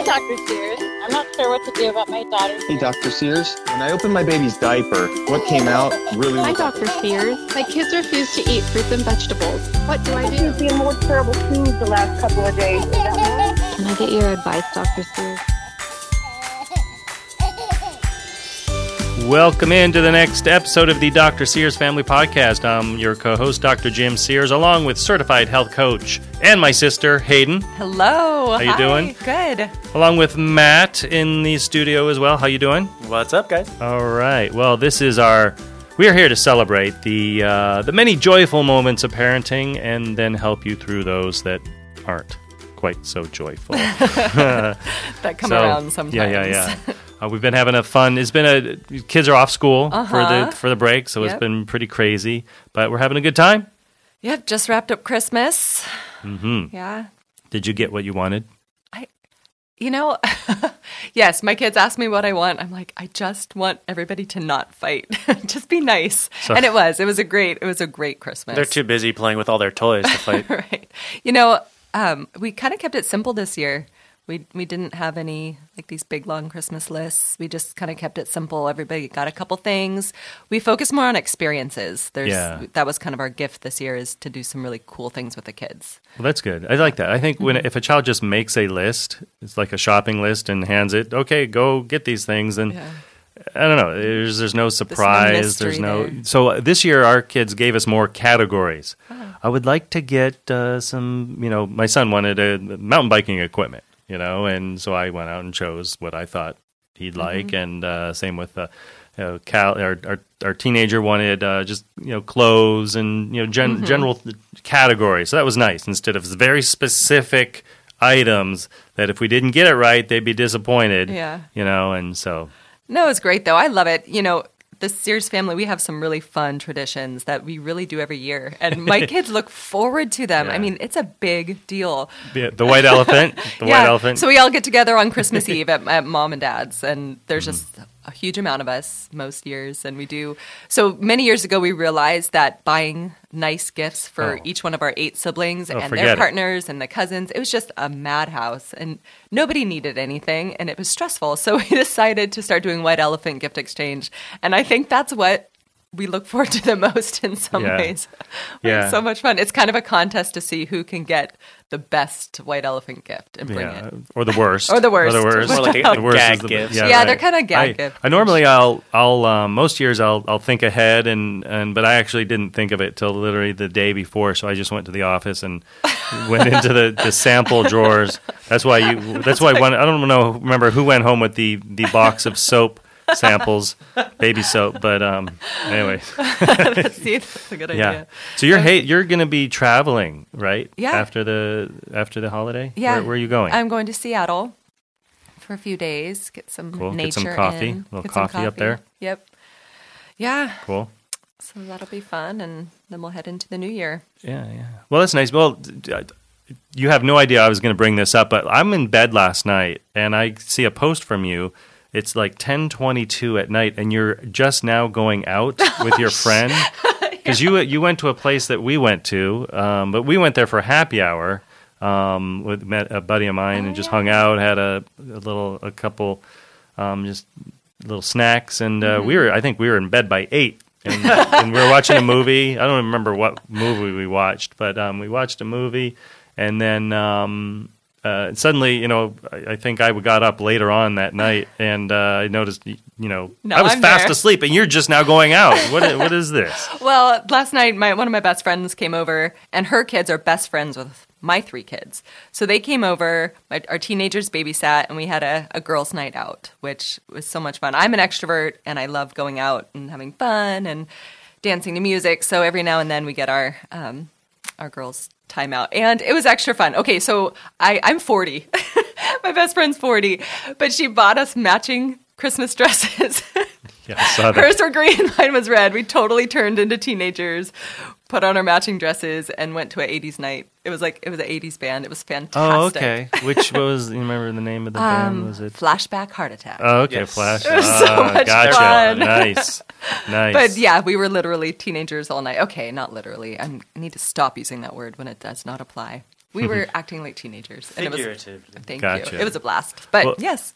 Hi, Dr. Sears. I'm not sure what to do about my daughter. Hey, Dr. Sears. When I opened my baby's diaper, what came out really Hi, Dr. Sears. My kids refuse to eat fruits and vegetables. What do I do? She's been more terrible foods the last couple of days. Is that normal? Can I get your advice, Dr. Sears? Welcome into the next episode of the Dr. Sears Family Podcast. I'm your co host, Dr. Jim Sears, along with certified health coach and my sister, Hayden, Hello. How you Hi. doing? Good. along with Matt in the studio as well. How you doing? What's up, guys? All right. Well, this is our. We are here to celebrate the uh, the many joyful moments of parenting, and then help you through those that aren't quite so joyful. That come So, around sometimes. Yeah, yeah, yeah. Uh, we've been having a fun. It's been a kids are off school for Uh-huh. the for the break, so it's been pretty crazy. But we're having a good time. Yep. Just wrapped up Christmas. Mm-hmm. Yeah. Did you get what you wanted? I, You know, yes, my kids ask me what I want. I'm like, I just want everybody to not fight. just be nice. So- and it was. It was a great it was a great Christmas. They're too busy playing with all their toys to fight. right. You know, um, we kind of kept it simple this year. We we didn't have any like these big long Christmas lists. We just kind of kept it simple. Everybody got a couple things. We focused more on experiences. There's Yeah. that was kind of our gift this year is to do some really cool things with the kids. Well, that's good. I like that. I think when if a child just makes a list, it's like a shopping list, and hands it, okay, go get these things, and Yeah. I don't know. There's there's no surprise. there's no. there. So uh, this year, our kids gave us more categories. Oh. I would like to get uh, some. You know, my son wanted a mountain biking equipment. You know, and so I went out and chose what I thought he'd Mm-hmm. like, and uh, same with. Uh, you know, Cal, our, our our teenager wanted uh, just you know clothes and you know gen- Mm-hmm. general categories, so that was nice. Instead of very specific items that if we didn't get it right, they'd be disappointed. Yeah. you know, and so No, it's great though. I love it. You know, the Sears family, we have some really fun traditions that we really do every year, and my kids look forward to them. Yeah. I mean, it's a big deal. Yeah, the white elephant. The white elephant. So we all get together on Christmas Eve at, at mom and dad's, and there's Mm-hmm. just a huge amount of us most years, and we do. So many years ago, we realized that buying nice gifts for Oh. each one of our eight siblings Oh, and their it. partners and the cousins, it was just a madhouse, and nobody needed anything, and it was stressful. So we decided to start doing white elephant gift exchange, and I think that's what. We look forward to the most in some Yeah. ways. Yeah. It's so much fun. It's kind of a contest to see who can get the best white elephant gift and bring yeah, it. or the worst, Or the worst. or the worst, More like a- The worst gag is the- gifts. Yeah, they're kinda gag I, gifts. I normally I'll I'll um, most years I'll I'll think ahead and and but I actually didn't think of it till literally the day before, so I just went to the office and went into the, the sample drawers. That's why you. That's why one. I don't know. Remember who went home with the the box of soap samples, baby soap. But um, anyway, See, that's a good yeah. idea. So you're hey, you're going to be traveling, right? Yeah. After the after the holiday. Yeah. Where, where are you going? I'm going to Seattle for a few days, get some Cool. Get nature some coffee. in. Little Get some coffee up there. Yep. Yeah. cool. So that'll be fun, and then we'll head into the new year. Yeah, yeah. Well, that's nice. Well, you have no idea I was going to bring this up, but I'm in bed last night and I see a post from you. It's like 10:22 at night, and you're just now going out with your friend because you you went to a place that we went to, um, but we went there for happy hour um, with met a buddy of mine and just hung out, had a, a little a couple um, just little snacks, and uh, we were I think we were in bed by eight. and, and we were watching a movie. I don't remember what movie we watched, but um, we watched a movie, and then um, uh, suddenly, you know, I, I think I got up later on that night, and uh, I noticed, you know, No, I was I'm fast there. asleep, and you're just now going out. What what is this? Well, last night, my one of my best friends came over, and her kids are best friends with my three kids. So they came over. My, our teenagers babysat, and we had a, a girls' night out, which was so much fun. I'm an extrovert, and I love going out and having fun and dancing to music. So every now and then we get our um, our girls' time out, and it was extra fun. Okay, so I, I'm 40. my best friend's 40, but she bought us matching Christmas dresses. Yeah, I saw that. Hers were green, mine was red. We totally turned into teenagers, put on our matching dresses, and went to an 80s night. It was like, it was an 80s band. It was fantastic. Oh, okay. Which was you remember the name of the band? Um, Was it? Flashback Heart Attack. Oh, okay, Yes. Flash. It was so Ah, much gotcha. fun. Nice, nice. But yeah, we were literally teenagers all night. Okay, not literally. I'm, I need to stop using that word when it does not apply. We were acting like teenagers. And it was, Figuratively. thank Gotcha. you. It was a blast. But Well- yes,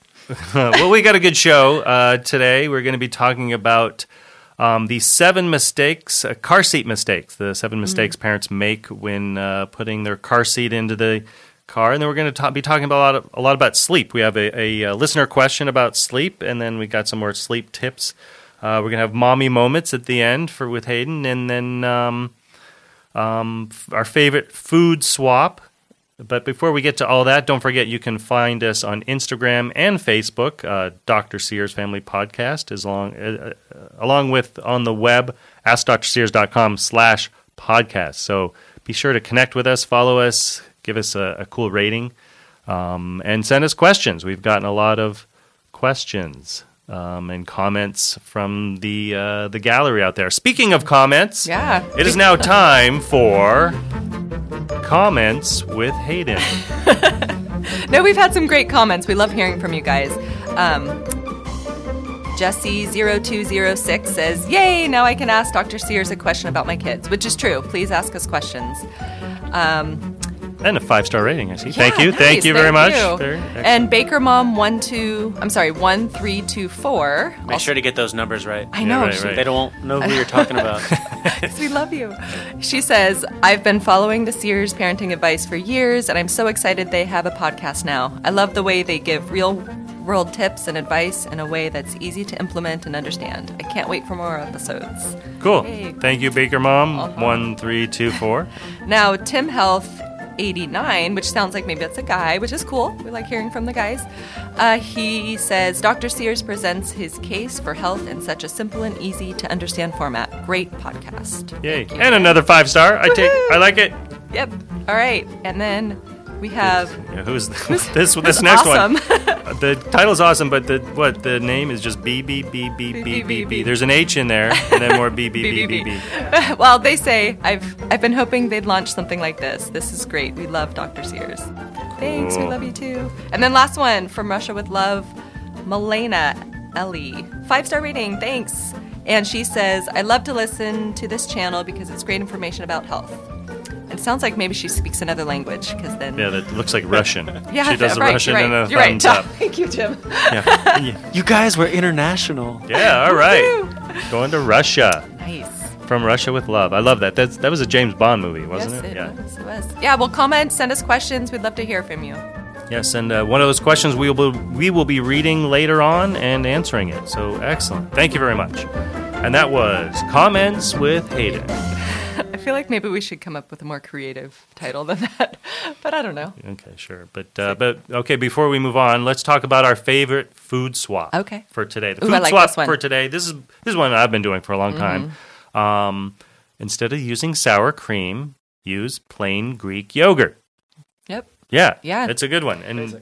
well, we got a good show uh, today. We're going to be talking about um, the seven mistakes, uh, car seat mistakes, the seven mistakes parents make when uh, putting their car seat into the car. And then we're going to ta- be talking about a lot, of, a lot about sleep. We have a, a, uh listener question about sleep, and then we got some more sleep tips. Uh, we're going to have mommy moments at the end for with Hayden, and then um, um, f- our favorite food swap. But before we get to all that, don't forget you can find us on Instagram and Facebook, uh, Dr. Sears Family Podcast, as long, uh, uh, along with on the web, askdrsears.com slash podcast. So be sure to connect with us, follow us, give us a, a cool rating, um, and send us questions. We've gotten a lot of questions um, and comments from the, uh, the gallery out there. Speaking of comments, Yeah. it is now time for comments with Hayden. No, we've had some great comments. We love hearing from you guys. Um, Jesse0206 says, Yay, now I can ask Dr. Sears a question about my kids, which is true. Please ask us questions. Um, And a five star rating, I see. thank yeah, you. Thank you very much. you. Very excellent. and Baker Mom one two, I'm sorry, one three two four. Make sure to get those numbers right. I know. right, she- right. They don't know who you're talking about. we love you. She says, I've been following the Sears parenting advice for years, and I'm so excited they have a podcast now. I love the way they give real world tips and advice in a way that's easy to implement and understand. I can't wait for more episodes. cool. Yay. Thank you, Baker Mom. Uh-huh. One, three, two, four. Now, Tim Health 89, which sounds like maybe that's a guy, which is cool. We like hearing from the guys. Uh, he says Dr. Sears presents his case for health in such a simple and easy to understand format. Great podcast. Yay. And another five star. I take. I like it. Yep. All right. And then we have. Yeah, who's this? This next awesome. one. The title's awesome, but the what? The name is just B B B B B B B. There's an H in there, and then more B B B B B. well, they say I've I've been hoping they'd launch something like this. This is great. We love Dr. Sears. Thanks. We love you too. And then last one from Russia with Love, Milena Ellie. Five star rating. Thanks. And she says, I love to listen to this channel because it's great information about health. And it sounds like maybe she speaks another language because then. Yeah, that looks like Russian. Yeah, she does right, Russian you're and a You're right. thumbs up. Thank you, Jim. Yeah. yeah. you guys were international. Yeah, all right. Going to Russia. Nice. From Russia with Love. I love that. That's, that was a James Bond movie, wasn't yes, it? it, yeah. was. It was. Yeah, well, comment, send us questions. We'd love to hear from you. Yes, and uh, one of those questions we will be, we will be reading later on and answering it. So excellent. Thank you very much. And that was comments with Hayden. I feel like maybe we should come up with a more creative title than that, but I don't know. Okay, sure. But uh, but okay, before we move on, let's talk about our favorite food swap. Okay. For today, the Ooh, food I like swap this one. Mm-hmm. for today. This is this is one I've been doing for a long time. Um, instead of using sour cream, use plain Greek yogurt. Yep. Yeah, Yeah. it's a good one. And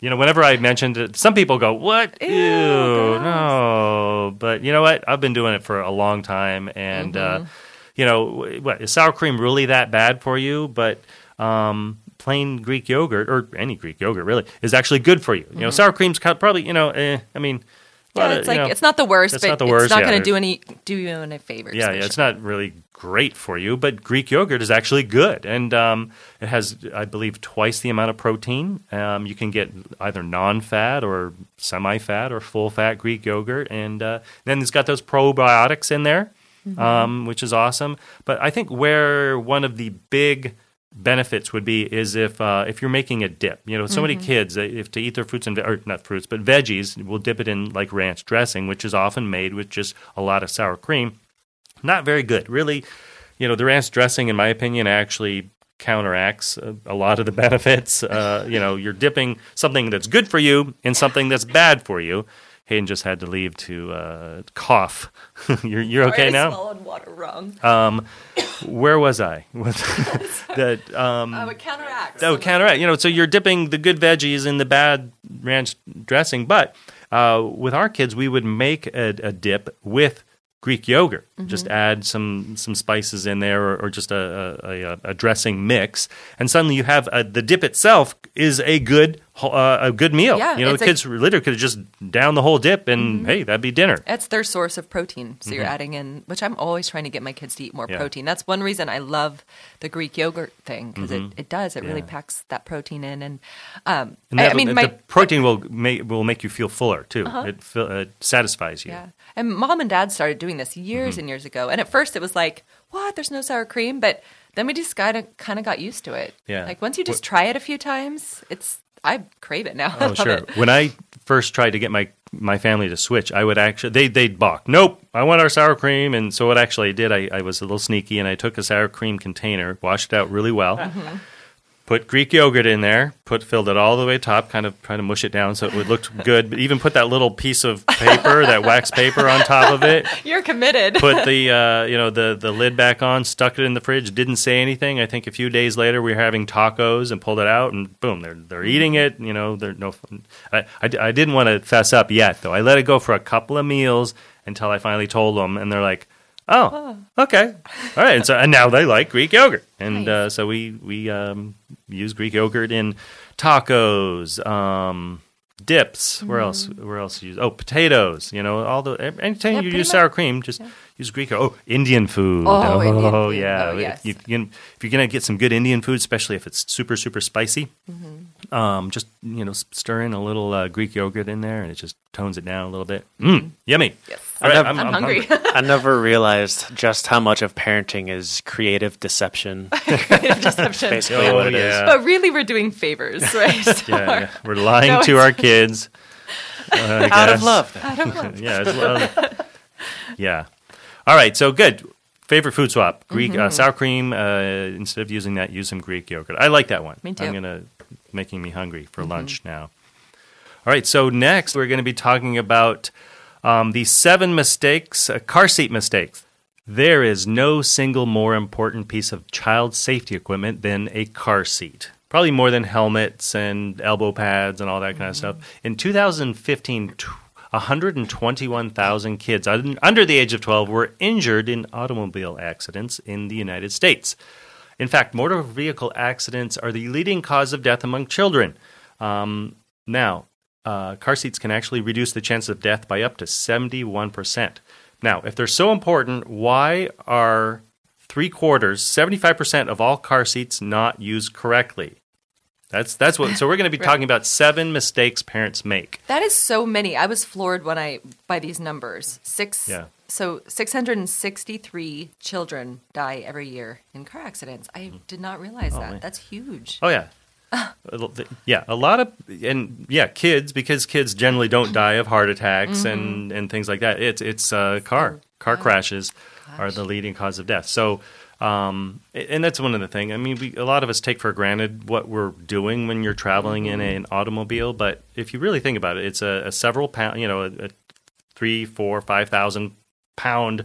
you know, whenever I mentioned it, some people go, "What? Ew, Ew, no." But you know what? I've been doing it for a long time, and Mm-hmm. uh, you know, what is sour cream really that bad for you? But um, plain Greek yogurt or any Greek yogurt really is actually good for you. You know, sour cream's probably you know, eh, I mean. Mm-hmm. Yeah, of, it's you like know, it's not the worst, it's but not the worst. it's not yeah, going to do any do you any favors. yeah, yeah, it's not really great for you, but Greek yogurt is actually good, and um, it has, I believe, twice the amount of protein. Um, you can get either non-fat or semi-fat or full-fat Greek yogurt, and uh, then it's got those probiotics in there, um, which is awesome. But I think where one of the big benefits would be is if uh, if you're making a dip. You know, so many kids uh, if to eat their fruits and or not fruits but veggies will dip it in like ranch dressing, which is often made with just a lot of sour cream. Not very good, really. You know, the ranch dressing, in my opinion, actually counteracts a, a lot of the benefits. Uh, you know, you're dipping something that's good for you in something that's bad for you. Hayden just had to leave to uh, cough. you're you're okay now. swallowed water wrong. Um, where was I? that um, oh, it counteracts. that would counteract. You know, so you're dipping the good veggies in the bad ranch dressing. But uh, with our kids, we would make a, a dip with Greek yogurt. Just add some some spices in there, or, or just a, a, a, a dressing mix, and suddenly you have uh the dip itself is a good uh, a good meal. Yeah, you know, the kids literally could have just down the whole dip, and hey, that'd be dinner. That's their source of protein. So you're adding in, which I'm always trying to get my kids to eat more Mm-hmm. Yeah. protein. That's one reason I love the Greek yogurt thing because it, it does. It really Mm-hmm. Packs that protein in. And, um, And I, that, I mean, the my, Uh-huh. protein will make will make you feel fuller too. It, feel, it satisfies you. Yeah. And mom and dad started doing this years Mm-hmm. and years ago. And at first it was like, what? There's no sour cream. But then we just kind of kind of got used to it. Yeah. Like once you just try it a few times, it's I crave it now. Oh, sure. it. When I first tried to get my my family to switch, I would actually they they'd balk. Nope, I want our sour cream. And so what actually I did, I, I was a little sneaky, and I took a sour cream container, washed it out really well, Mm-hmm. Put Greek yogurt in there, put filled it all the way top, kind of trying to mush it down so it would look good. But even put that little piece of paper, that wax paper, on top of it. You're committed. Put the uh, you know the the lid back on, stuck it in the fridge, didn't say anything. I think a few days later we were having tacos and pulled it out, and boom, they're they're eating it. You know, they're no. I, I, I didn't want to fess up yet though. I let it go for a couple of meals until I finally told them, and they're like, "Oh, okay, all right." And so and now they like Greek yogurt, and uh, so we we um, use Greek yogurt in tacos. Um, Dips. Where else? Where else use? Oh, potatoes. You know, all the anytime Yeah, you use much. sour cream, just use Greek. Oh, Indian food. Oh, Indian food. yeah. Oh, yes. If, you you're gonna get some good Indian food, especially if it's super super spicy, Mm-hmm. um, just you know, stir in a little uh, Greek yogurt in there, and it just tones it down a little bit. Mm, yummy. Yes. All right, I'm- I'm, hungry. I never realized just how much of parenting is creative deception. Creative deception. Basically, Oh, what it is. yeah. But really, we're doing favors, right? So- yeah, yeah. We're lying No, to our kids. uh, Out of love. I don't know. yeah, it's love. yeah. All right, so good. Favorite food swap: Greek uh, sour cream. Uh, instead of using that, use some Greek yogurt. I like that one. Me too. I'm gonna making me hungry for lunch now. All right, so next we're going to be talking about um, the seven mistakes, uh, car seat mistakes. There is no single more important piece of child safety equipment than a car seat. Probably more than helmets and elbow pads and all that kind of stuff. In 2015, 121,000 kids under the age of 12 were injured in automobile accidents in the United States. In fact, motor vehicle accidents are the leading cause of death among children. Um, now, uh, car seats can actually reduce the chance of death by up to 71%. Now, if they're so important, why are three quarters, 75% of all car seats not used correctly? That's, that's what, so we're going to be talking about seven mistakes parents make. That is so many. I was floored when I by these numbers. Six. Yeah. So 663 children die every year in car accidents. I did not realize that. man. That's huge. Oh yeah. A yeah, a lot of and yeah, kids because kids generally don't die of heart attacks and and things like that. It's it's uh, car car crashes are the leading cause of death. So um, and that's one of the things. I mean, we, a lot of us take for granted what we're doing when you're traveling in an automobile, but if you really think about it, it's a, a several pound, you know, a, a three, four, five thousand pound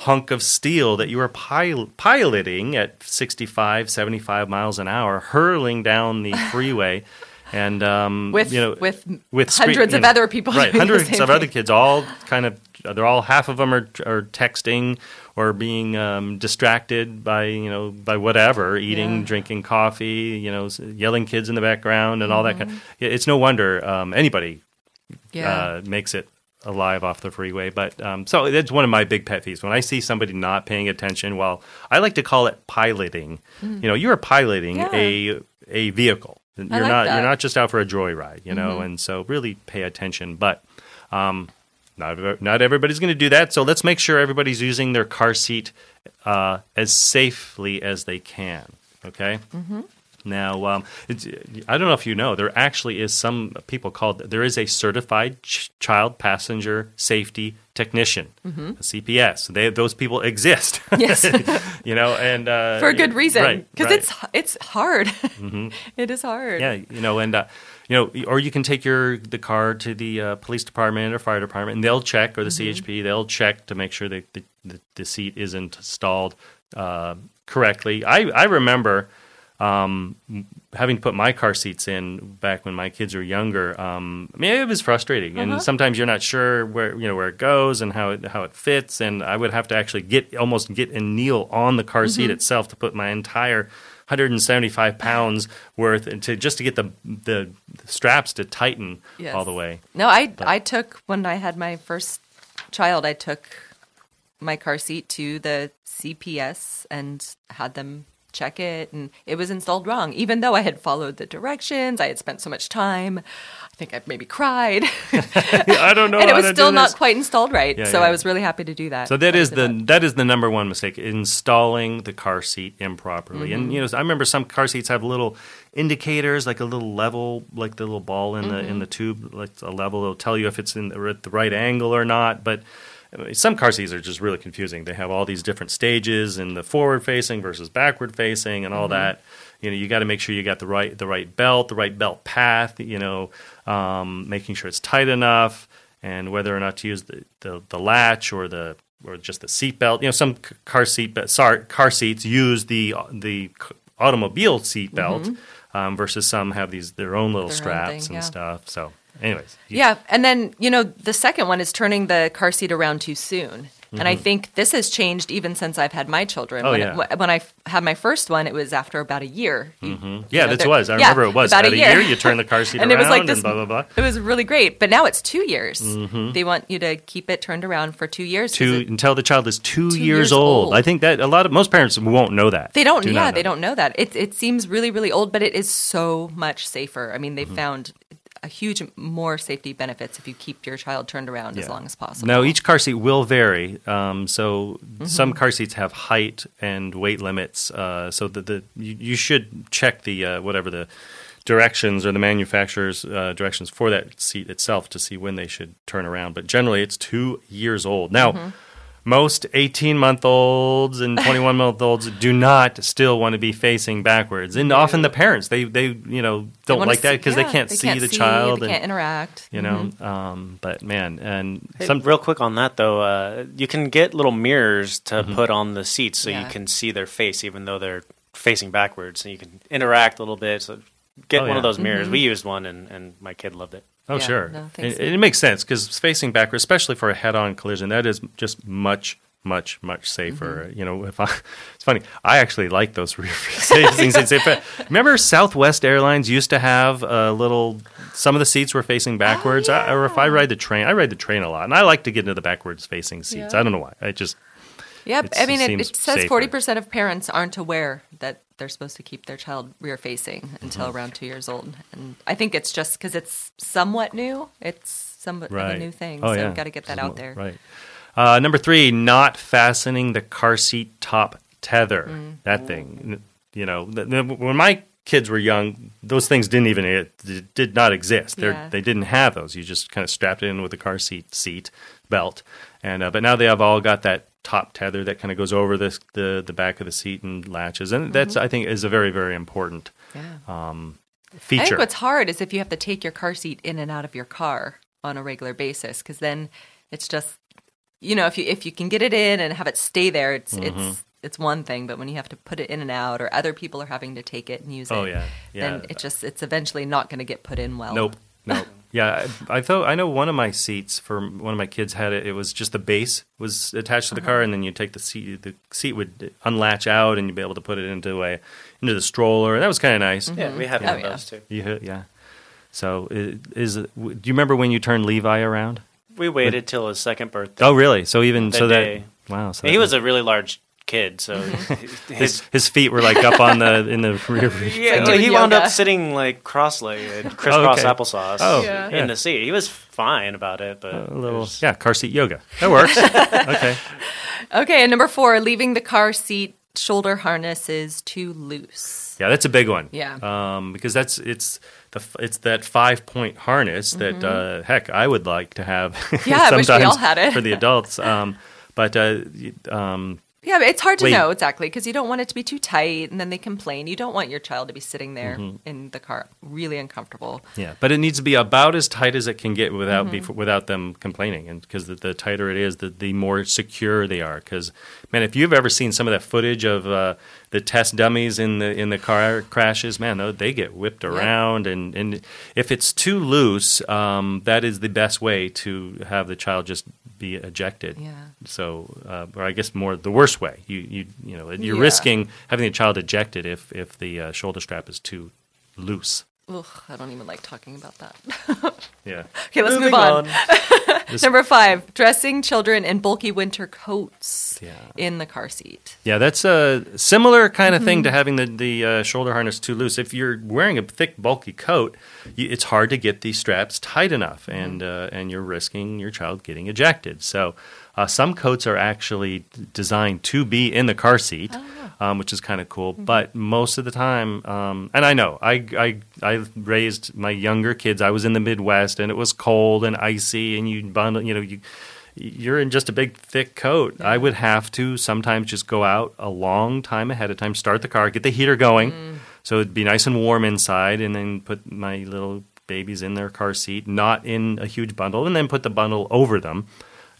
hunk of steel that you are pil- piloting at 65, 75 miles an hour, hurling down the freeway. And um, With- you know, with with hundreds of know, other people right? Hundreds of other kids, all kind of, they're all half of them are are texting or being um, distracted by you know by whatever, eating, Yeah. drinking coffee, you know, yelling kids in the background and all that Mm-hmm. kind. Yeah, It's no wonder um, anybody Yeah. uh, makes it alive off the freeway. But um, so that's one of my big pet peeves when I see somebody not paying attention. Well, I like to call it piloting. You know, you are piloting Mm. Yeah. a a vehicle. You're like not that. you're not just out for a joyride. You know, and so really pay attention. But um, not not everybody's going to do that. So let's make sure everybody's using their car seat uh, as safely as they can. Okay. Now, um, it's, I don't know if you know, there actually is some people called, there is a certified ch- child passenger safety technician, a CPS. They, those people exist. Yes. you know, and uh, For a good reason. right, Because right. Mm-hmm. it's it's hard. It is hard. Yeah, you know, and uh, you know, or you can take your the car to the uh, police department or fire department, and they'll check, or the CHP, they'll check to make sure that the, the, the seat isn't installed uh, correctly. I I remember um, having to put my car seats in back when my kids were younger. Um, I mean, it was frustrating, and sometimes you're not sure where you know where it goes and how it how it fits, and I would have to actually get almost get and kneel on the car seat itself to put my entire 175 pounds worth and to just to get the the straps to tighten Yes. all the way. No, I I took when I had my first child, I took my car seat to the CPS and had them check it and it was installed wrong even though I had followed the directions, I had spent so much time. I think I maybe cried. I don't know. and it was still not quite installed right. Yeah, so yeah. I was really happy to do that. So that is the that is the number one mistake: installing the car seat improperly. And you mm-hmm. know, I remember some car seats have little indicators, like a little level, like the little ball in the in the mm-hmm. tube, like a level. It'll tell you if it's in at the right angle or not. But some car seats are just really confusing. They have all these different stages and the forward facing versus backward facing and all that. You know, you got to make sure you got the right the right belt, the right belt path. You know, um, making sure it's tight enough, and whether or not to use the, the, the latch or the or just the seat belt. You know, some car seat be- sorry, car seats use the the automobile seat belt um, versus some have these their own little Their own straps thing, and yeah. stuff. So, anyways, you- Yeah, and then you know the second one is turning the car seat around too soon, and I think this has changed even since I've had my children. Mm-hmm. Oh, when, yeah. when I had my first one, it was after about a year. You- you yeah, know, that was. I yeah, remember it was about at a year. You turn the car seat and around it was like and this. blah blah blah. It was really great, but now it's two years. They want you to keep it turned around for two years. Two it- until the child is two, Two years, years old. old. I think that a lot of most parents won't know that. They don't. Do yeah, they know. don't know that. It it seems really really old, but it is so much safer. I mean, they've Mm-hmm. found a huge more safety benefits if you keep your child turned around as long as possible. Now, each car seat will vary. Um, so Mm-hmm. some car seats have height and weight limits. Uh, so the, the you, you should check the uh, whatever the directions or the manufacturer's uh, directions for that seat itself to see when they should turn around. But generally, it's two years old. Now. Mm-hmm. Most 18 month olds and 21 month olds do not still want to be facing backwards. And often the parents, they, they you know, don't wanna like that because yeah, they can't see the child. They and, can't interact. you know, um, but man, and Hey, some real quick on that though, uh, you can get little mirrors to Mm-hmm. put on the seats so Yeah. you can see their face even though they're facing backwards, and you can interact a little bit. So get Oh, one yeah. of those mirrors. We used one, and, and my kid loved it. Oh, Yeah, sure. no, and it makes sense because facing backward, especially for a head-on collision, that is just much, much, much safer. Mm-hmm. You know, if I, it's funny, I actually like those rear facing seats. Remember, Southwest Airlines used to have a little. Some of the seats were facing backwards. I, or if I ride the train, I ride the train a lot, and I like to get into the backwards facing seats. Yeah. I don't know why. I just Yep. I mean, it it, it says forty percent of parents aren't aware that they're supposed to keep their child rear facing until Mm-hmm. around two years old, and I think it's just because it's somewhat new. It's somewhat of a new thing, Oh, so yeah. we've got to get that out there. Right. Uh, number three, not fastening the car seat top tether. Mm. That thing, you know, th- th- when my kids were young, those things didn't even it did not exist. Yeah. They didn't have those. You just kind of strapped it in with the car seat seat belt, and uh, but now they have all got that top tether that kind of goes over this, the the back of the seat and latches, and that's Mm-hmm. I think is a very very important Yeah. I feature. think what's hard is if you have to take your car seat in and out of your car on a regular basis, because then it's just, you know, if you if you can get it in and have it stay there, it's Mm-hmm. it's it's one thing. But when you have to put it in and out, or other people are having to take it and use Oh, it, yeah. Yeah. then it just it's eventually not going to get put in well. Nope. Nope. Yeah, I, I thought I know one of my seats for one of my kids had it. It was just the base was attached to the Uh-huh. car, and then you take the seat. The seat would unlatch out, and you'd be able to put it into a into the stroller. And that was kind of nice. Yeah, we have Oh, one of yeah. those too. You- yeah. So i- is do you remember when you turned Levi around? We waited till his second birthday. Oh, really? So even That so day. that wow. So he that- was a really large kid, so Mm-hmm. his his his feet were like up on the in the rear. yeah, doing he wound up sitting like cross-legged, crisscross okay. applesauce Oh, Yeah. in the seat. He was fine about it, but A little there's- yeah, car seat yoga. That works. okay. Okay, and number four, leaving the car seat shoulder harnesses too loose. Yeah, that's a big one. Yeah. um, because that's it's the it's that five point harness that uh, heck I would like to have. Mm-hmm. Yeah, I wish we all had it. for the adults. Um, but uh, um, Yeah, but it's hard to Wait. know exactly because you don't want it to be too tight, and then they complain. You don't want your child to be sitting there Mm-hmm. in the car really uncomfortable. yeah, but it needs to be about as tight as it can get without Mm-hmm. without them complaining, and because the, the tighter it is, the, the more secure they are. Because man, if you've ever seen some of that footage of uh, the test dummies in the in the car crashes, man, they get whipped around, and and if it's too loose, um, that is the best way to have the child just be ejected. Yeah. So, uh, or I guess more the worst way. You you you know you're Yeah. risking having the child ejected if if the uh, shoulder strap is too loose. Ugh, I don't even like talking about that. Yeah. Okay, let's Moving move on. on. Number five, dressing children in bulky winter coats Yeah. in the car seat. Yeah, that's a similar kind of Mm-hmm. thing to having the the uh, shoulder harness too loose. If you're wearing a thick, bulky coat, you, it's hard to get these straps tight enough, Mm-hmm. and uh, and you're risking your child getting ejected. So, uh, some coats are actually designed to be in the car seat, Oh. um, which is kind of cool. Mm-hmm. But most of the time, um, and I know I, I I raised my younger kids. I was in the Midwest, and it was cold and icy, and you bundle, you know, you you're in just a big thick coat. I would have to sometimes just go out a long time ahead of time, start the car, get the heater going, so it'd be nice and warm inside, and then put my little babies in their car seat, not in a huge bundle, and then put the bundle over them,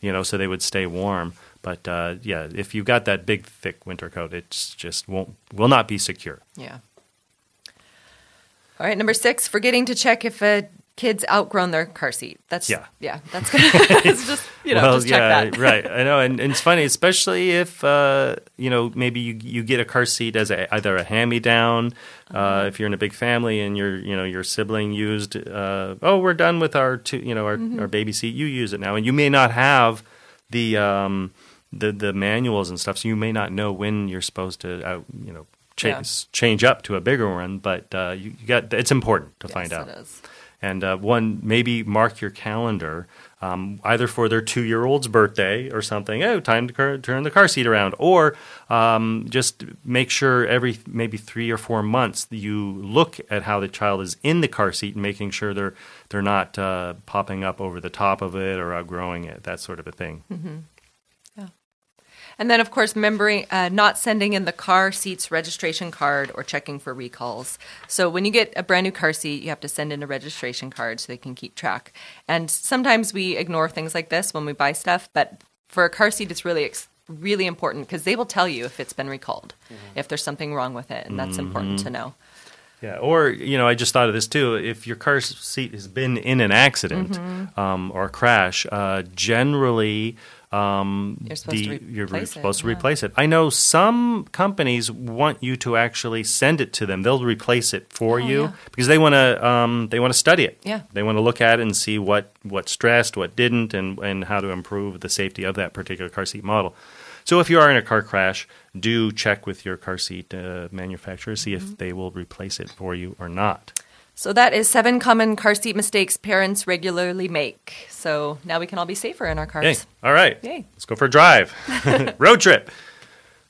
you know, so they would stay warm. But uh, yeah, if you've got that big thick winter coat, it's just won't will not be secure. Yeah. All right, number six, forgetting to check if a kid's outgrown their car seat. That's Yeah. yeah, that's good. it's just you know, just check yeah, that. right. I know, and, and it's funny, especially if uh, you know maybe you you get a car seat as a, either a hand me down, Uh-huh. uh, if you're in a big family and your you know your sibling used, uh, oh, we're done with our two, you know our, Mm-hmm. our baby seat, you use it now, and you may not have the um, the the manuals and stuff, so you may not know when you're supposed to out, you know. Cha- Yeah. Change up to a bigger one, but uh, you, you got. It's important to find out it is. And uh, one maybe mark your calendar um, either for their two-year-old's birthday or something. Oh, time to turn the car seat around, or um, just make sure every maybe three or four months you look at how the child is in the car seat and making sure they're they're not uh, popping up over the top of it or outgrowing it, that sort of a thing. And then, of course, remembering uh, not sending in the car seat's registration card or checking for recalls. So when you get a brand new car seat, you have to send in a registration card so they can keep track. And sometimes we ignore things like this when we buy stuff, but for a car seat, it's really ex- really important because they will tell you if it's been recalled, if there's something wrong with it, and that's important to know. Yeah, or you know, I just thought of this too. If your car seat has been in an accident um, or a crash, uh, generally um, You're supposed to you're replace it, supposed to yeah. replace it. I know some companies want you to actually send it to them. They'll replace it for you Oh, yeah. because they want to um, they want to study it. Yeah. they want to look at it and see what what stressed, what didn't, and and how to improve the safety of that particular car seat model. So if you are in a car crash, do check with your car seat uh, manufacturer, see Mm-hmm. if they will replace it for you or not. So that is seven common car seat mistakes parents regularly make. So now we can all be safer in our cars. Yay. All right. Yay. Let's go for a drive. Road trip.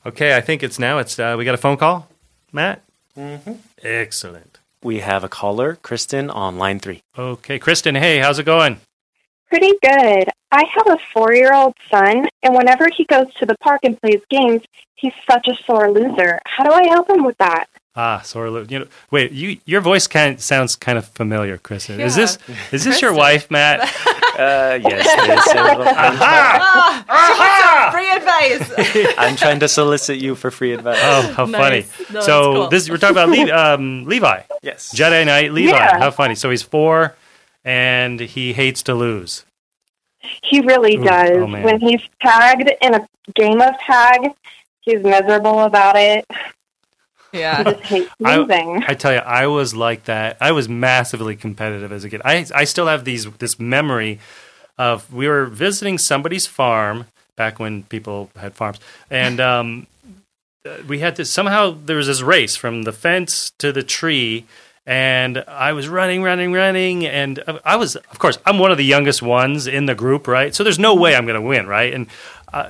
Okay, I think it's now. It's uh, we got a phone call, Matt. Mm-hmm. Excellent. We have a caller, Kristen, on line three. Okay, Kristen. Hey, how's it going? Pretty good. I have a four year old son, and whenever he goes to the park and plays games, he's such a sore loser. How do I help him with that? Ah, sorry. You know, wait. You your voice kind sounds kind of familiar, Kristen. Is this is this your wife, Matt? Uh, yes, this is- Ah! Free advice. I'm trying to solicit you for free advice. Oh, how Nice. funny! No, so cool. this we're talking about Le- um, Levi, Yes. Jedi Knight Levi. Yeah. How funny! So he's four, and he hates to lose. He really Ooh, does. oh, when he's tagged in a game of tag, he's miserable about it. He yeah. just hates I- losing. I tell you, I was like that. I was massively competitive as a kid. I I still have these this memory of we were visiting somebody's farm back when people had farms, and um, uh, we had to somehow there was this race from the fence to the tree. And I was running, running, running, and I was, of course, I'm one of the youngest ones in the group, right? So there's no way I'm going to win, right? And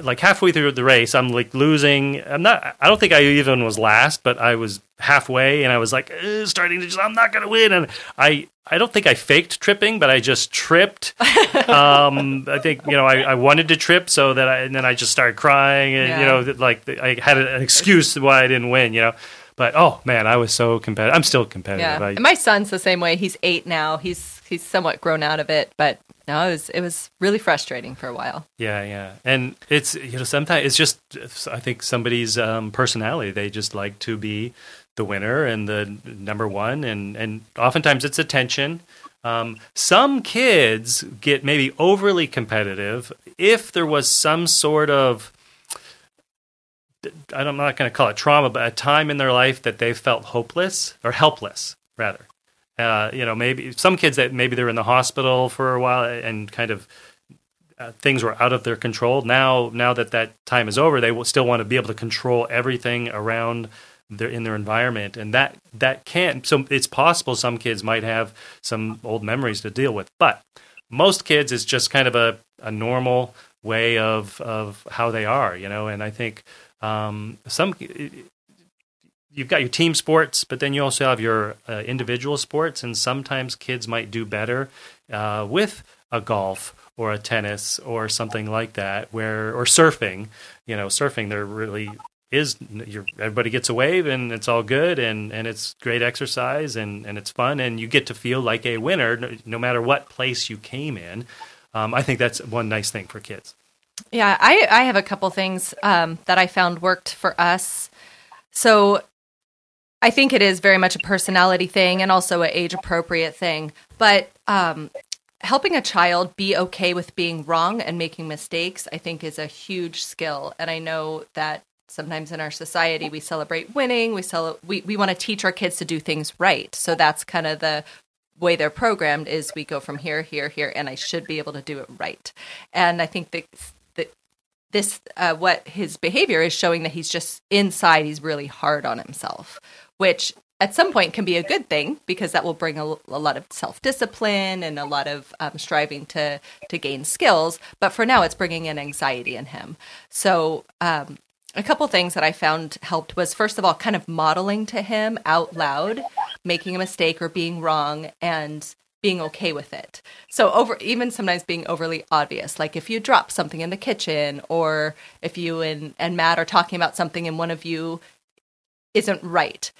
like halfway through the race, I'm like losing. I'm not. I don't think I even was last, but I was halfway, and I was like "Uh, starting to just. I'm not going to win, and I. I don't think I faked tripping, but I just tripped. um, I think you know I, I wanted to trip, so that I and then I just started crying, and you know that, like I had an excuse why I didn't win, you know. But oh man, I was so competitive. I'm still competitive. Yeah. I, And my son's the same way. He's eight now. He's he's somewhat grown out of it, but no, it was it was really frustrating for a while. Yeah, yeah, and it's you know sometimes it's just I think somebody's um, personality. They just like to be the winner and the number one, and and oftentimes it's attention. Um, some kids get maybe overly competitive if there was some sort of I'm not going to call it trauma, but a time in their life that they felt hopeless or helpless, rather. Uh, you know, maybe some kids that maybe they're in the hospital for a while and kind of uh, things were out of their control. Now, now that that time is over, they will still want to be able to control everything around their in their environment, and that that can. So it's possible some kids might have some old memories to deal with, but most kids it's just kind of a, a normal way of of how they are, you know. And I think um, some you've got your team sports, but then you also have your uh, individual sports, and sometimes kids might do better uh, with a golf or a tennis or something like that, where or surfing. You know, surfing there really is everybody gets a wave and it's all good and, and it's great exercise and, and it's fun and you get to feel like a winner no, no matter what place you came in. Um, I think that's one nice thing for kids. Yeah, I, I have a couple things um, that I found worked for us. So I think it is very much a personality thing and also an age appropriate thing. But um, helping a child be okay with being wrong and making mistakes, I think, is a huge skill. And I know that sometimes in our society we celebrate winning. We cel- we we want to teach our kids to do things right. So that's kind of the way they're programmed is we go from here, here, here, and I should be able to do it right. And I think that this uh, what his behavior is showing that he's just inside he's really hard on himself which at some point can be a good thing because that will bring a, a lot of self-discipline and a lot of um, striving to to gain skills but for now it's bringing in anxiety in him so um, a couple things that i found helped was first of all kind of modeling to him out loud making a mistake or being wrong and being okay with it. So over even sometimes being overly obvious, like if you drop something in the kitchen or if you and, and Matt are talking about something and one of you isn't right.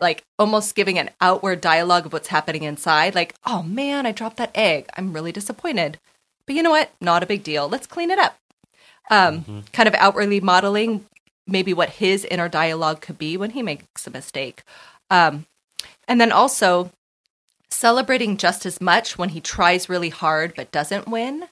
Like almost giving an outward dialogue of what's happening inside, like, oh man, I dropped that egg. I'm really disappointed. But you know what? Not a big deal. Let's clean it up. Um, mm-hmm. kind of outwardly modeling maybe what his inner dialogue could be when he makes a mistake. Um, and then also celebrating just as much when he tries really hard but doesn't win,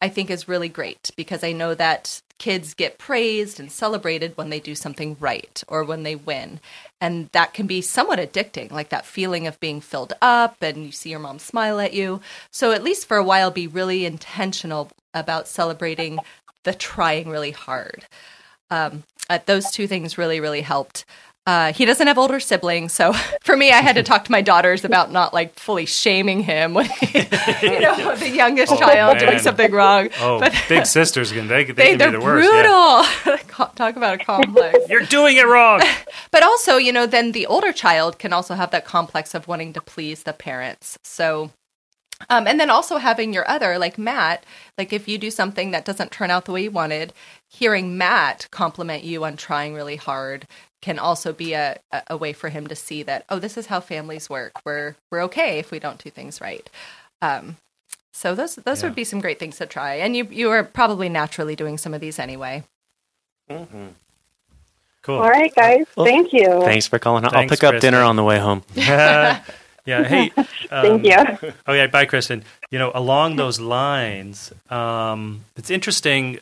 I think is really great because I know that kids get praised and celebrated when they do something right or when they win. And that can be somewhat addicting, like that feeling of being filled up and you see your mom smile at you. So, at least for a while, be really intentional about celebrating the trying really hard. Um, uh, those two things really, really helped. Uh, he doesn't have older siblings, so for me, I had to talk to my daughters about not like fully shaming him when he, you know the youngest oh, child man. doing something wrong. Oh, but, big sisters can they, they, they can be the worst. Brutal. Yeah. talk about a complex. You're doing it wrong. but also, you know, then the older child can also have that complex of wanting to please the parents. So um, and then also having your other, like Matt, like if you do something that doesn't turn out the way you wanted, hearing Matt compliment you on trying really hard can also be a, a way for him to see that oh this is how families work. We're we're okay if we don't do things right. Um, so those those yeah. would be some great things to try. And you you are probably naturally doing some of these anyway. Mm-hmm. cool. All right guys. Well, thank you. thanks for calling. Thanks, i'll pick up dinner on the way home. Yeah hey um, thank you. oh yeah bye kristen. You know along those lines um, it's interesting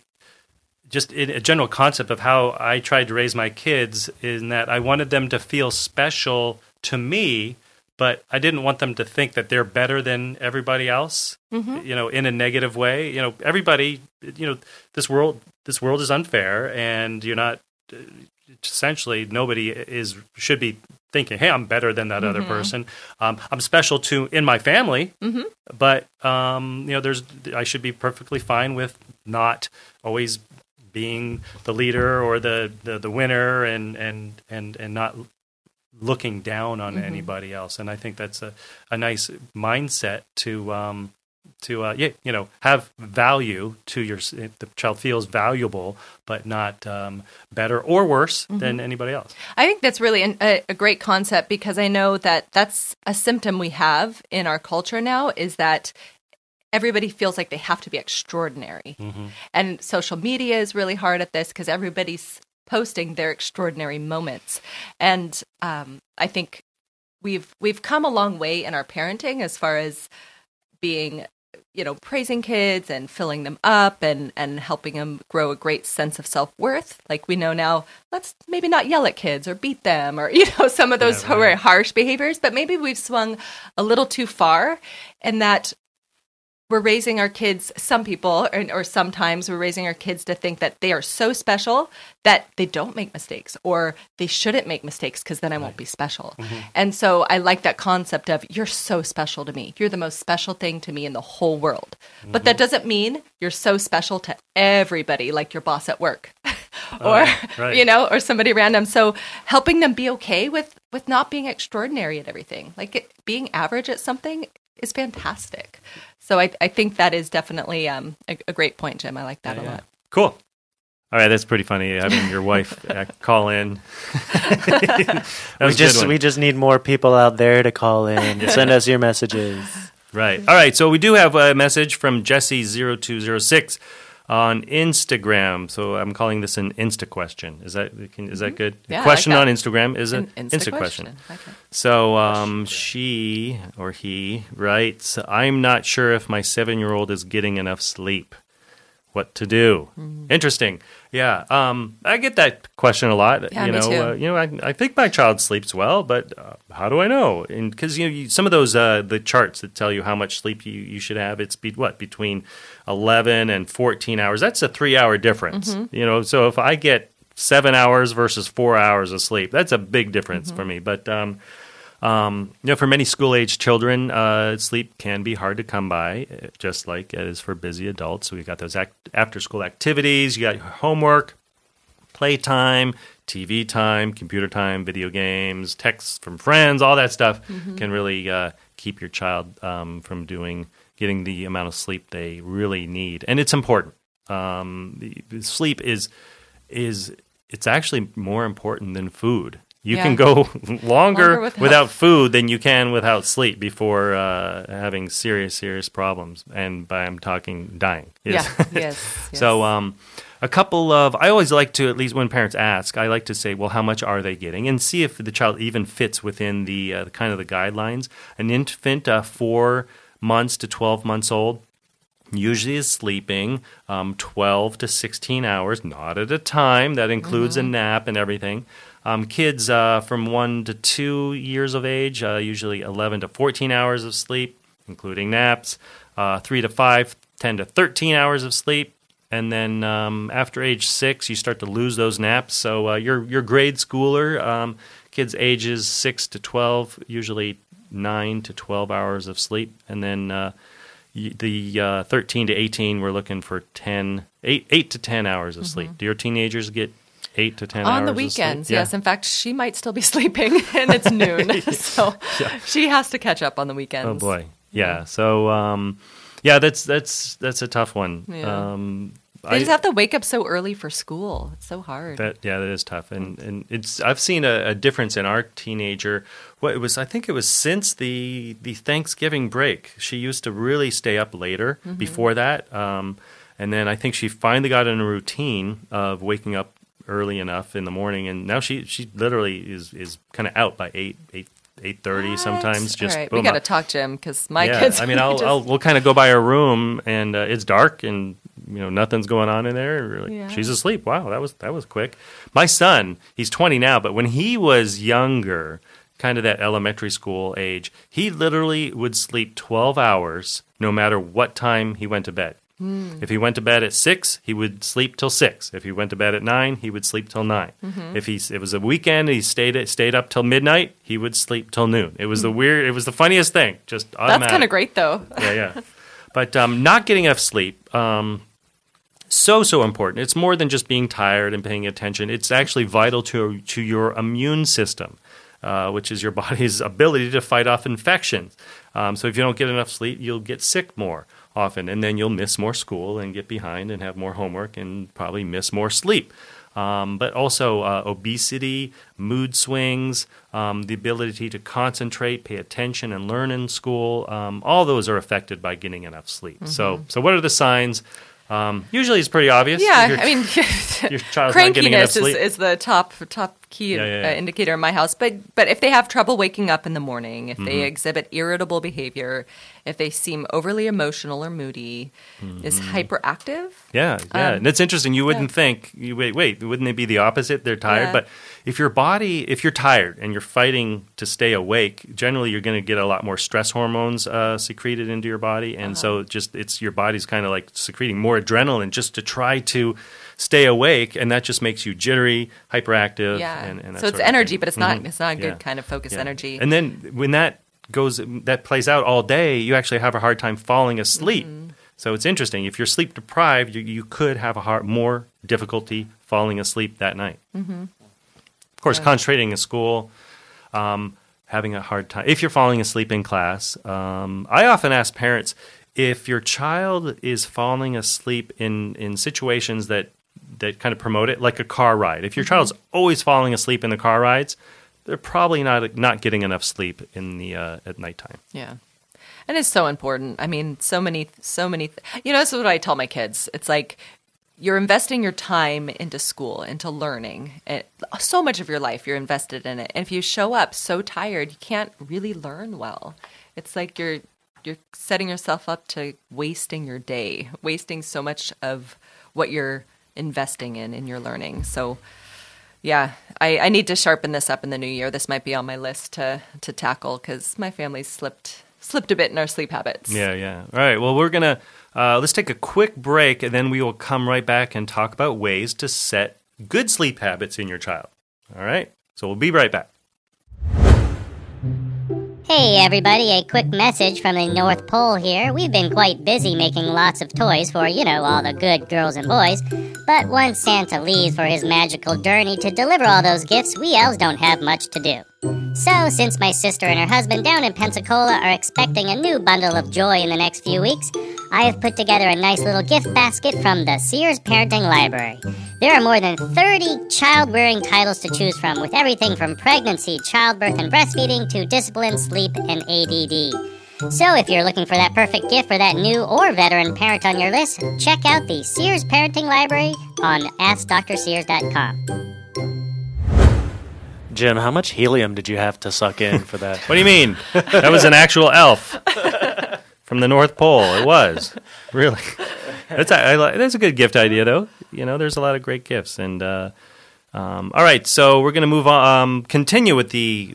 just a general concept of how I tried to raise my kids in that I wanted them to feel special to me, but I didn't want them to think that they're better than everybody else. Mm-hmm. You know, in a negative way. You know, everybody. You know, this world. This world is unfair, and you're not. Essentially, nobody is should be thinking, "Hey, I'm better than that mm-hmm. other person. Um, I'm special to in my family." Mm-hmm. But um, you know, there's I should be perfectly fine with not always being the leader or the, the, the winner and, and, and, and not looking down on mm-hmm. anybody else. And I think that's a, a nice mindset to, um, to, uh, yeah, you know, have value to your, the child feels valuable, but not um, better or worse mm-hmm. than anybody else. I think that's really an, a, a great concept because I know that that's a symptom we have in our culture now is that everybody feels like they have to be extraordinary. And social media is really hard at this because everybody's posting their extraordinary moments. And um, I think we've we've come a long way in our parenting as far as being you know praising kids and filling them up and and helping them grow a great sense of self-worth like we know now let's maybe not yell at kids or beat them or you know some of those very harsh behaviors but maybe we've swung a little too far and that we're raising our kids some people or, or sometimes we're raising our kids to think that they are so special that they don't make mistakes or they shouldn't make mistakes because then i won't be special. Mm-hmm. And so i like that concept of you're so special to me. You're the most special thing to me in the whole world. But that mm-hmm. doesn't mean you're so special to everybody like your boss at work oh, or right. you know or somebody random. So helping them be okay with with not being extraordinary at everything like it, being average at something is fantastic so I, I think that is definitely um, a, a great point, Jim. I like that a lot. Cool. All right, that's pretty funny having your wife uh, call in. We was a good just we just need more people out there to call in. Send us your messages. Right. All right. So we do have a message from Jesse0206 on Instagram. So I'm calling this an Insta question. Is that can, is that good? Mm-hmm. Yeah, question like on. Instagram is an An Insta, question. Okay. So um, she or he writes, I'm not sure if my seven year old is getting enough sleep. What to do? Mm-hmm. Interesting. Yeah. Um, I get that question a lot. Yeah, you me know, too. Uh, you know, I, I think my child sleeps well, but uh, how do I know? And because you know, you, some of those uh, the charts that tell you how much sleep you, you should have, it's be, what between eleven and fourteen hours. That's a three hour difference. Mm-hmm. You know, so if I get seven hours versus four hours of sleep, that's a big difference Mm-hmm. for me. But um, um, you know, for many school age children, uh, sleep can be hard to come by, uh, just like it is for busy adults. So we've got those act- after school activities, you got your homework, playtime, TV time, computer time, video games, texts from friends, all that stuff can really uh, keep your child um, from doing getting the amount of sleep they really need, and it's important. Um, the, the sleep is is it's actually more important than food. You Yeah. can go longer, Longer without- without food than you can without sleep before uh, having serious, serious problems. And by I'm talking dying. Yeah. yes. yes. So, um, a couple of I always like to at least when parents ask, I like to say, well, how much are they getting, and see if the child even fits within the uh, kind of the guidelines. An infant, uh, four months to twelve months old, usually is sleeping um, 12 to 16 hours, not at a time. That includes a nap and everything. Um, kids uh, from 1 to 2 years of age, uh, usually 11 to 14 hours of sleep, including naps. Uh, 3 to 5, 10 to 13 hours of sleep. And then um, after age 6, you start to lose those naps. So uh, your, your grade schooler, um, kids ages 6 to 12, usually 9 to 12 hours of sleep. And then uh, the uh, 13 to 18 we're looking for 10 8, 8 to 10 hours of sleep do your teenagers get 8 to 10 hours Mm-hmm. on the weekends, Yeah. yes. In fact, she might still be sleeping, and it's noon, so she has to catch up on the weekends. oh boy yeah so um, yeah that's that's that's a tough one Yeah. um, They just have to wake up so early for school. It's so hard. That yeah, that is tough, and and it's I've seen a, a difference in our teenager. What it was, I think it was since the the Thanksgiving break. She used to really stay up later Mm-hmm. before that, um, and then I think she finally got in a routine of waking up early enough in the morning, and now she she literally is is kind of out by eight eight eight thirty sometimes. Just All right, boom, we got to talk, Jim, because my yeah, kids. I mean, I'll, just- I'll we'll kind of go by her room, and uh, it's dark, and you know nothing's going on in there. Like, Yeah. She's asleep. Wow, that was that was quick. My son, he's twenty now, but when he was younger, kind of that elementary school age, he literally would sleep twelve hours, no matter what time he went to bed. Hmm. If he went to bed at six, he would sleep till six. If he went to bed at nine, he would sleep till 9 Mm-hmm. If he it was a weekend, he stayed stayed up till midnight. He would sleep till noon. It was the weird. It was the funniest thing. Just Hmm. That's automatic. kind of great, though. Yeah, yeah. But um, not getting enough sleep, um, so so important. It's more than just being tired and paying attention. It's actually vital to to your immune system, uh, which is your body's ability to fight off infections. Um, so if you don't get enough sleep, you'll get sick more often, and then you'll miss more school and get behind and have more homework and probably miss more sleep. um, but also uh, obesity, mood swings, um, the ability to concentrate, pay attention, and learn in school. Um, all those are affected by getting enough sleep. So, so what are the signs? Um, usually, it's pretty obvious. Yeah, Your- I mean, your child's not getting enough crankiness is, is the top top key Yeah, yeah, Uh, indicator in my house. But but if they have trouble waking up in the morning, if Mm-hmm. they exhibit irritable behavior, if they seem overly emotional or moody, is Mm-hmm. hyperactive. Yeah, yeah, Um, and it's interesting. You wouldn't yeah. think. You wait, wait. Wouldn't they be the opposite? They're tired, but if your body, if you're tired and you're fighting to stay awake, generally you're going to get a lot more stress hormones uh, secreted into your body, and so Uh-huh. just it's your body's kind of like secreting more adrenaline just to try to stay awake, and that just makes you jittery, hyperactive. Yeah. and, and so it's energy, but it's not Mhm. it's not a good Yeah. kind of focus Yeah. energy. And then when that goes, that plays out all day, you actually have a hard time falling asleep. Mm-hmm. So it's interesting. If you're sleep deprived, you, you could have a hard, more difficulty falling asleep that night. Mm-hmm. Of course, concentrating in school, um, having a hard time. If you're falling asleep in class, um, I often ask parents if your child is falling asleep in, in situations that that kind of promote it, like a car ride. If your child's always falling asleep in the car rides, they're probably not not getting enough sleep in the uh, at nighttime. Yeah. And it's so important. I mean, so many, so many. You know, this is what I tell my kids. It's like you're investing your time into school, into learning. It, so much of your life you're invested in it. And if you show up so tired, you can't really learn well. It's like you're you're setting yourself up to wasting your day, wasting so much of what you're investing in in your learning. So yeah, I, I need to sharpen this up in the new year. This might be on my list to to tackle because my family's slipped slipped a bit in our sleep habits. Yeah, yeah. All right. Well, we're gonna uh, let's take a quick break, and then we will come right back and talk about ways to set good sleep habits in your child. All right. So we'll be right back. Hey everybody, a quick message from the North Pole here. We've been quite busy making lots of toys for, you know, all the good girls and boys. But once Santa leaves for his magical journey to deliver all those gifts, we elves don't have much to do. So, since my sister and her husband down in Pensacola are expecting a new bundle of joy in the next few weeks, I have put together a nice little gift basket from the Sears Parenting Library. There are more than 30 child rearing titles to choose from, with everything from pregnancy, childbirth, and breastfeeding to discipline, sleep, and ADD. So, if you're looking for that perfect gift for that new or veteran parent on your list, check out the Sears Parenting Library on AskDrSears.com. Jim, how much helium did you have to suck in for that? What do you mean? that was an actual elf from the North Pole. It was really. That's a, I, that's a good gift idea, though. You know, there's a lot of great gifts, and uh, um, all right. So we're going to move on. Um, continue with the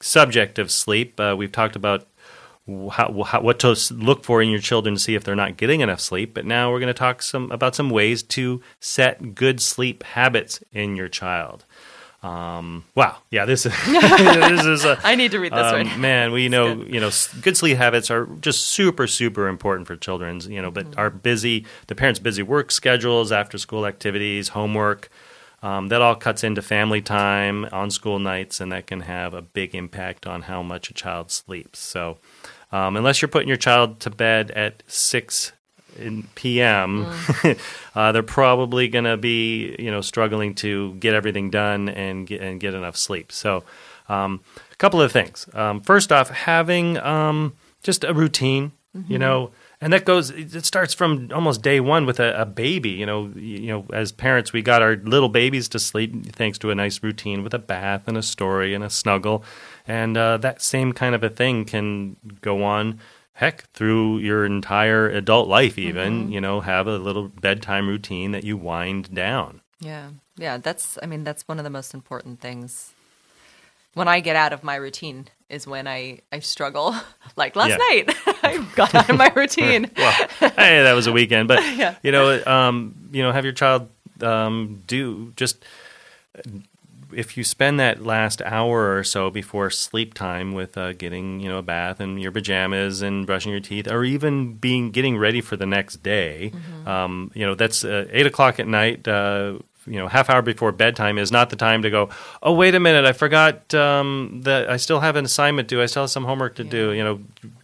subject of sleep. Uh, we've talked about how, how, what to look for in your children to see if they're not getting enough sleep. But now we're going to talk some about some ways to set good sleep habits in your child. Um, wow, yeah, this is this is a, I need to read this um, one. man, we know you know good sleep habits are just super super important for children's. You know, but Mm-hmm. our busy the parents' busy work schedules, after school activities, homework. Um, that all cuts into family time on school nights, and that can have a big impact on how much a child sleeps. So, um, unless you're putting your child to bed at six in p.m., Mm. uh, they're probably going to be you know struggling to get everything done and get, and get enough sleep. So, um, a couple of things. Um, first off, having um, just a routine, you know, and that goes. It starts from almost day one with a, a baby. You know, you, you know, as parents, we got our little babies to sleep thanks to a nice routine with a bath and a story and a snuggle, and uh, that same kind of a thing can go on. Heck, through your entire adult life, even you know, have a little bedtime routine that you wind down. Yeah. Yeah. That's, I mean, that's one of the most important things. When I get out of my routine is when I, I struggle. Like last Yeah. night, I got out of my routine. well, hey, that was a weekend, but Yeah. you know, um, you know, have your child um, do just if you spend that last hour or so before sleep time with uh, getting you know a bath and your pajamas and brushing your teeth, or even being getting ready for the next day, um, you know, that's uh, eight o'clock at night. Uh, you know, half hour before bedtime is not the time to go. Oh, wait a minute! I forgot um, that I still have an assignment due. I still have some homework to do. You know,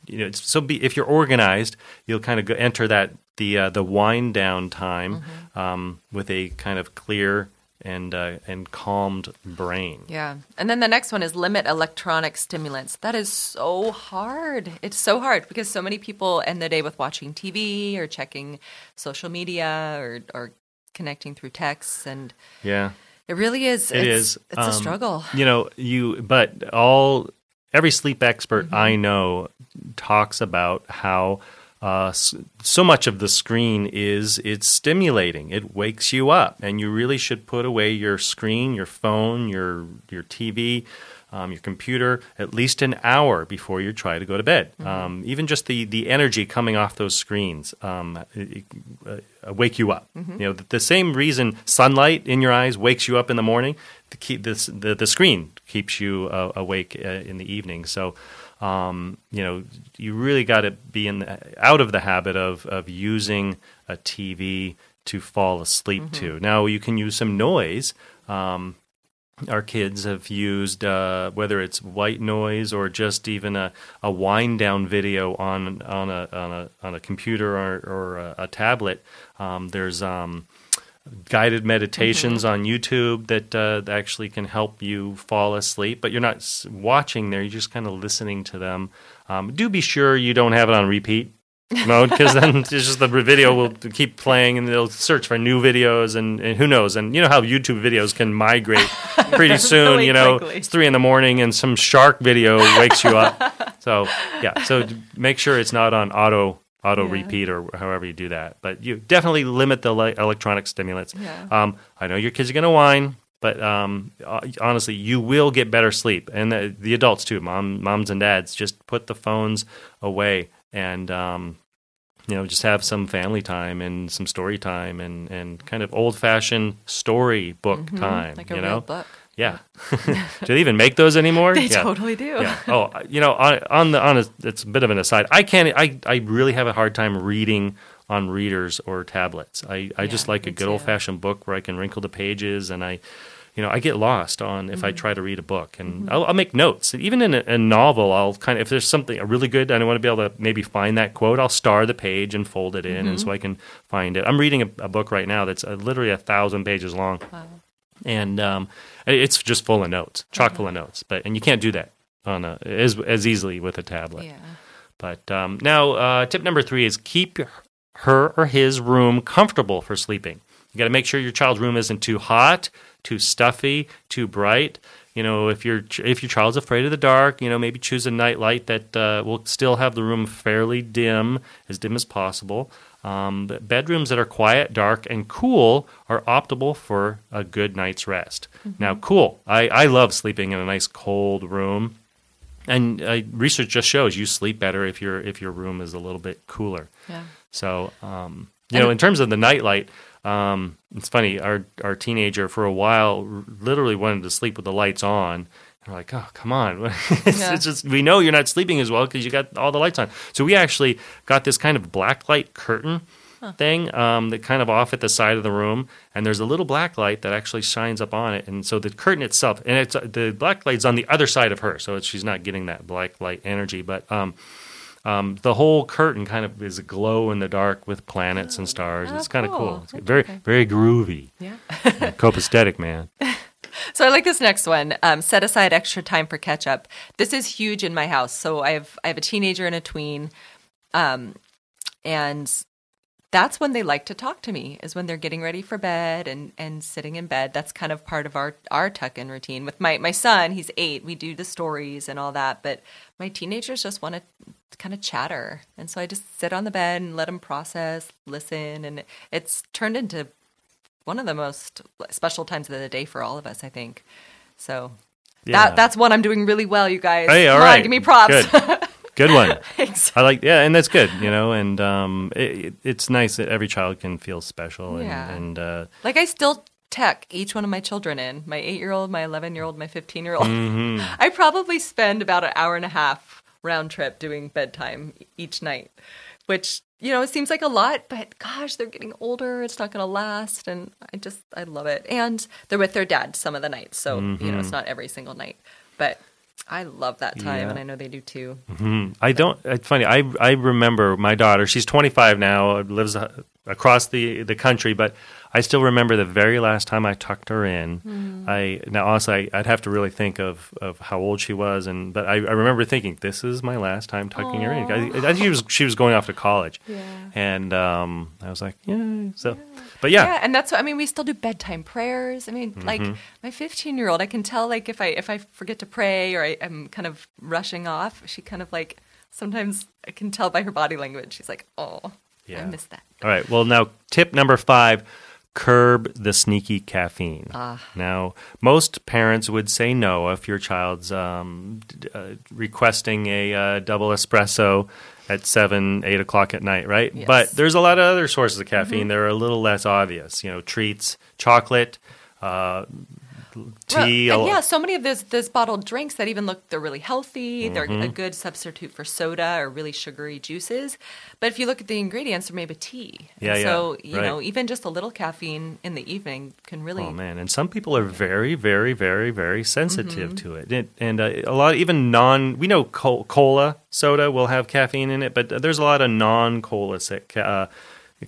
you know. So be, if you're organized, you'll kind of go, enter that the uh, the wind down time um, with a kind of clear and uh, and calmed brain. Yeah. And then the next one is limit electronic stimulants. That is so hard. It's so hard because so many people end the day with watching TV or checking social media or, or connecting through texts. And Yeah. it really is. It it's, is. It's a Um, struggle. You know, you but all every sleep expert Mm-hmm. I know talks about how uh, so much of the screen is it's stimulating. It wakes you up, and you really should put away your screen, your phone, your your TV. Um, your computer at least an hour before you try to go to bed. Um, even just the, the energy coming off those screens um, it- it, uh, wake you up. You know the, the same reason sunlight in your eyes wakes you up in the morning. To keep this the, the screen keeps you uh, awake uh, in the evening. So um, you know you really got to be in the, out of the habit of of using a TV to fall asleep to. Now you can use some noise. Um, our kids have used uh, whether it's white noise or just even a, a wind down video on on a on a on a computer or, or a, a tablet. Um, there's um, guided meditations on YouTube that uh, that actually can help you fall asleep, but you're not watching there. You're just kind of listening to them. Um, do be sure you don't have it on repeat mode because then it's just the video will keep playing and they'll search for new videos and, and who knows and you know how YouTube videos can migrate pretty soon Really you know quickly. it's three in the morning and some shark video wakes you up so yeah so make sure it's not on auto auto Yeah. repeat or however you do that but you definitely limit the le- electronic stimulants Yeah. um, I know your kids are going to whine but um, uh, honestly, you will get better sleep, and the, the adults too. Mom, moms and dads, just put the phones away, and um, you know, just have some family time and some story time, and, and kind of old fashioned story book time. Mm-hmm. like a you real know, book. Yeah. do they even make those anymore? They yeah. totally do. Yeah. Oh, you know, on, on the on a, it's a bit of an aside. I can't. I I really have a hard time reading on readers or tablets. I I just like a good old fashioned book where I can wrinkle the pages and I. You know, I get lost on if I Mm-hmm. try to read a book, and I'll, I'll make notes. Even in a, a novel, I'll kind of if there's something really good, and I want to be able to maybe find that quote, I'll star the page and fold it in, Mm-hmm. and so I can find it. I'm reading a, a book right now that's uh, literally a thousand pages long, and um, it's just full of notes, chock Uh-huh. full of notes. But and you can't do that on a as as easily with a tablet. Yeah. But um, now, uh, tip number three is keep her or his room comfortable for sleeping. You got to make sure your child's room isn't too hot, too stuffy, too bright. You know, if your if your child's afraid of the dark, you know, maybe choose a night light that uh, will still have the room fairly dim, as dim as possible. Um, bedrooms that are quiet, dark, and cool are optimal for a good night's rest. Now, cool. I, I love sleeping in a nice cold room. And uh, research just shows you sleep better if your if your room is a little bit cooler. Yeah. So, um, you know, in terms of the nightlight, um, it's funny. Our our teenager for a while r- literally wanted to sleep with the lights on. We're like, oh, come on! it's, Yeah. it's just we know you're not sleeping as well because you got all the lights on. So we actually got this kind of black light curtain thing um, that kind of off at the side of the room, and there's a little black light that actually shines up on it, and so the curtain itself, and it's the black light's on the other side of her, so it's, she's not getting that black light energy, but. Um, um, the whole curtain kind of is glow in the dark with planets and stars. Oh, it's kind of cool. cool. It's very, very groovy. Yeah. Copacetic, man. So I like this next one. Um, set aside extra time for catch up. This is huge in my house. So I have I have a teenager and a tween, um, and that's when they like to talk to me. Is when they're getting ready for bed and and sitting in bed. That's kind of part of our our tuck in routine. With my my son, he's eight. We do the stories and all that, but my teenagers just want to kind of chatter, and so I just sit on the bed and let them process, listen, and it's turned into one of the most special times of the day for all of us, I think. So Yeah. that that's one I'm doing really well, you guys. Hey, all Come on, give me props. Good. Good one. Thanks. I like, yeah, and that's good, you know, and um, it, it- it's nice that every child can feel special and, Yeah. and uh, Like I still tech each one of my children in my eight year old, my eleven year old, my fifteen year old. Mm-hmm. I probably spend about an hour and a half round trip doing bedtime each night, which you know it seems like a lot, but gosh, they're getting older. It's not going to last, and I just I love it. And they're with their dad some of the nights, so you know Mm-hmm. it's not every single night, but I love that time, Yeah. and I know they do too. I don't. It's funny. I I remember my daughter. She's 25 now. Lives across the the country, but I still remember the very last time I tucked her in. I now honestly, I, I'd have to really think of of how old she was, and but I, I remember thinking this is my last time tucking her in. I, I think she was she was going off to college, and um, I was like, yeah. So, but yeah, Yeah, and that's what I mean. We still do bedtime prayers. I mean, Mm-hmm. like my 15 year old, I can tell like if I if I forget to pray or I, I'm kind of rushing off, she kind of like sometimes I can tell by her body language. She's like, oh, I Yeah. miss that. All right. Well, now tip number five: curb the sneaky caffeine. Now, most parents would say no if your child's um, d- uh, requesting a uh, double espresso at seven, eight o'clock at night, right? Yes. But there's a lot of other sources of caffeine that are a little less obvious. You know, treats, chocolate. Uh, Tea, Well, and yeah, so many of those those bottled drinks that even look they're really healthy. They're Mm-hmm. a good substitute for soda or really sugary juices. But if you look at the ingredients, they're made with tea. Yeah, yeah, So you right. know, even just a little caffeine in the evening can really. Oh man, and some people are very, very, very, very sensitive Mm-hmm. to it, and, and uh, a lot even non. We know co- cola soda will have caffeine in it, but there's a lot of non-cola uh,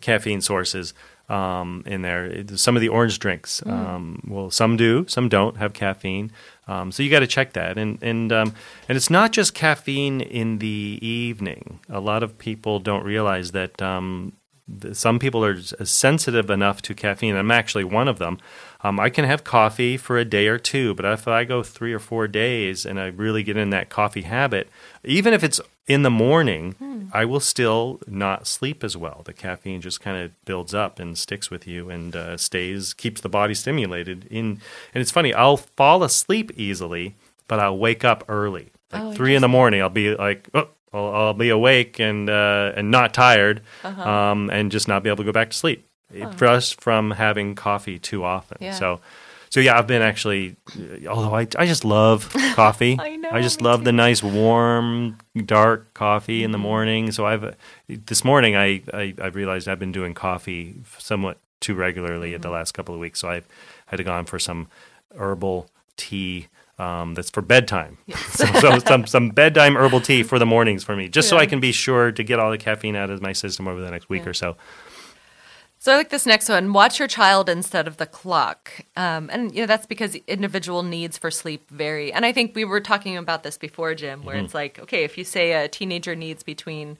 caffeine sources um, in there. Some of the orange drinks, Mm. um, well, some do, some don't have caffeine. Um, so you got to check that, and and um, and it's not just caffeine in the evening. A lot of people don't realize that um, th- some people are sensitive enough to caffeine. I'm actually one of them. Um, I can have coffee for a day or two, but if I go three or four days and I really get in that coffee habit, even if it's in the morning, I will still not sleep as well. The caffeine just kind of builds up and sticks with you and uh, stays, keeps the body stimulated. In and it's funny, I'll fall asleep easily, but I'll wake up early, like Oh, three in the morning. I'll be like, oh, I'll, I'll be awake and uh, and not tired, Uh-huh. um, and just not be able to go back to sleep, just from having coffee too often. Yeah. So. So yeah, I've been actually. Although I, I just love coffee. I know, I just love the nice warm dark coffee in the Mm-hmm. morning. So I've this morning I, I I realized I've been doing coffee somewhat too regularly at the Mm-hmm. last couple of weeks. So I've had to gone for some herbal tea. Um, that's for bedtime. so, so some some bedtime herbal tea for the mornings for me, just so I can be sure to get all the caffeine out of my system over the next week Yeah. or so. So I like this next one. Watch your child instead of the clock. Um, and you know that's because individual needs for sleep vary. And I think we were talking about this before, Jim, where it's like, okay, if you say a teenager needs between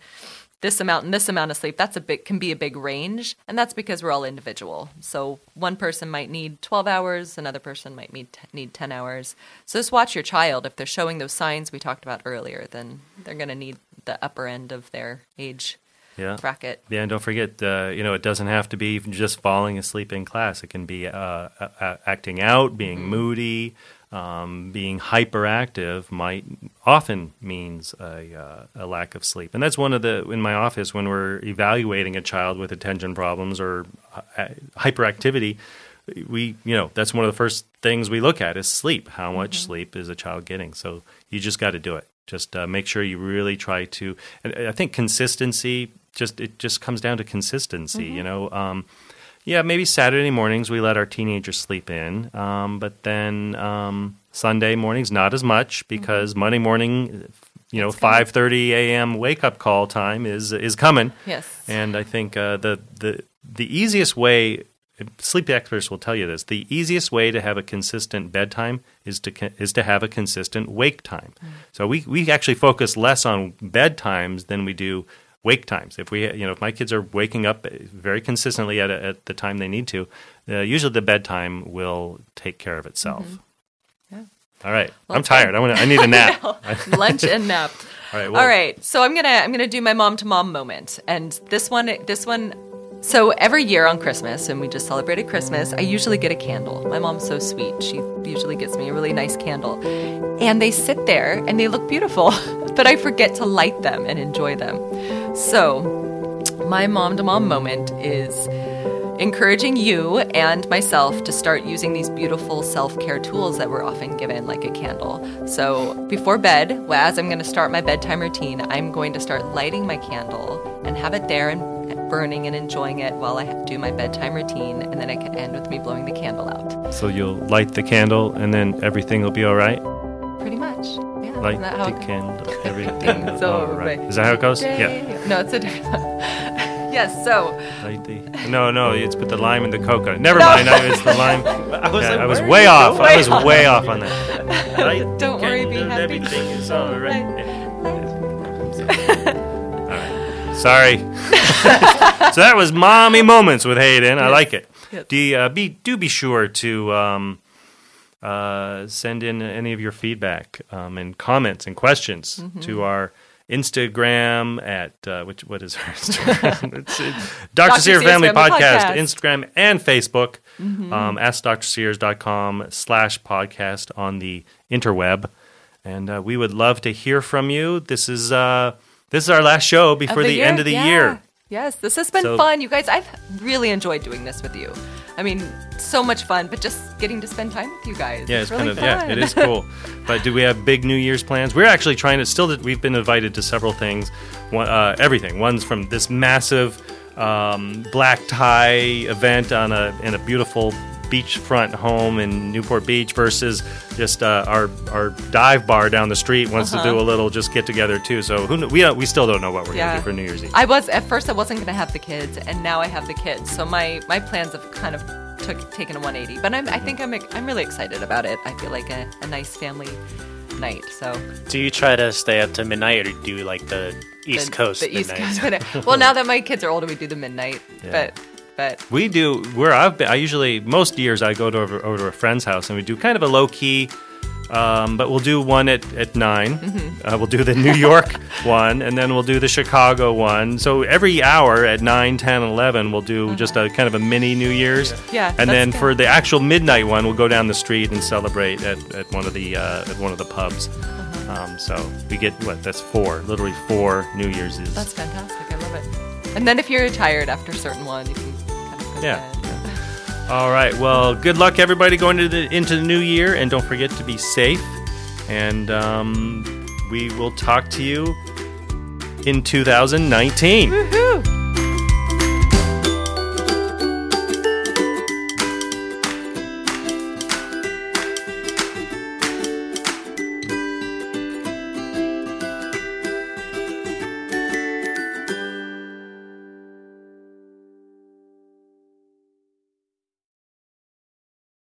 this amount and this amount of sleep, that's a big can be a big range, and that's because we're all individual. So one person might need 12 hours, another person might need need 10 hours. So just watch your child. If they're showing those signs we talked about earlier, then they're going to need the upper end of their age Yeah. bracket. Yeah, and don't forget, uh, you know, it doesn't have to be just falling asleep in class. It can be uh, acting out, being moody, um, being hyperactive. Might often means a, uh, a lack of sleep, and that's one of the in my office when we're evaluating a child with attention problems or uh, hyperactivity. We, you know, that's one of the first things we look at is sleep. How much sleep is a child getting? So you just got to do it. Just uh, make sure you really try to. And I think consistency just it just comes down to consistency. You know, um, yeah, maybe Saturday mornings we let our teenagers sleep in, um, but then um, Sunday mornings not as much because Monday morning, you know, five thirty a.m. wake up call time is is coming. Yes. And I think uh, the the the easiest way, sleep experts will tell you this: the easiest way to have a consistent bedtime is to is to have a consistent wake time. So we we actually focus less on bedtimes than we do wake times. If we you know if my kids are waking up very consistently at a, at the time they need to, uh, usually the bedtime will take care of itself. Yeah. All right, Well, I'm tired. I want I need a nap. Lunch and nap. right, well, All right, so I'm gonna I'm gonna do my mom to mom moment, and this one this one. So every year on Christmas, and we just celebrated Christmas, I usually get a candle. My mom's so sweet; she usually gets me a really nice candle, and they sit there and they look beautiful, but I forget to light them and enjoy them. So my mom to mom moment is encouraging you and myself to start using these beautiful self care tools that we're often given, like a candle. So, before bed, as I'm going to start my bedtime routine, I'm going to start lighting my candle and have it there and burning and enjoying it while I do my bedtime routine. And then I can end with me blowing the candle out. So you'll light the candle, and then everything will be all right. Pretty much. Light Isn't that how the it- candle, everything Everything's is all right. alright. Is that how it goes? Yeah. No, it's a different one. yes, so Light the. No, no, it's with the lime and the cocoa. Never No. mind. I, it's the lime. I was, Yeah, like, I was way off. going? I was way off on that. Light Don't worry, be candle, happy. Everything is all right. All right. Sorry. so that was mommy moments with Hayden. I like it. Yes. Do uh, be do be sure to um, uh, send in any of your feedback um, and comments and questions Mm-hmm. to our Instagram at uh, which what is our Instagram? it's, it's Dr. Sears Family, Family Podcast, Podcast. Instagram and Facebook. Mm-hmm. Um, AskDrSears.com slash podcast on the interweb, and uh, we would love to hear from you. This is uh, this is our last show before Of the, end of the yeah. year. Yes, this has been So- fun, you guys. I've really enjoyed doing this with you. I mean, so much fun, but just getting to spend time with you guys. Yeah, it's really kind of yeah, fun. it is cool. but do we have big New Year's plans? We're actually trying to still. We've been invited to several things. One, uh, everything. One's from this massive um, black tie event on a in a beautiful beachfront home in Newport Beach versus just uh, our our dive bar down the street wants to do a little just get together too. So who kn- we don't, we still don't know what we're gonna do for New Year's Eve. I was at first I wasn't going to have the kids, and now I have the kids. So my my plans have kind of took taken a 180. But I'm, I think I'm I'm really excited about it. I feel like a, a nice family night. So Do you try to stay up to midnight, or do you like the East the, Coast the East? Coast midnight. well, now that my kids are older, we do the midnight. But but We do where I've been. I usually most years I go to over, over to a friend's house and we do kind of a low key. Um, but we'll do one at, at 9 Mm-hmm. Uh, we'll do the New York one, and then we'll do the Chicago one. So every hour at 9, 10, 11, we'll do just a kind of a mini New Year's. Yeah, And then good. for the actual midnight one, we'll go down the street and celebrate at, at one of the uh, at one of the pubs. Uh-huh. Um, so we get what? That's four, literally four New Year's. Is that's fantastic. I love it. And then if you're tired after a certain one, you can to Yeah. All right. Well, good luck, everybody, going into the, into the new year, and don't forget to be safe. And um, we will talk to you in 2019. Woohoo!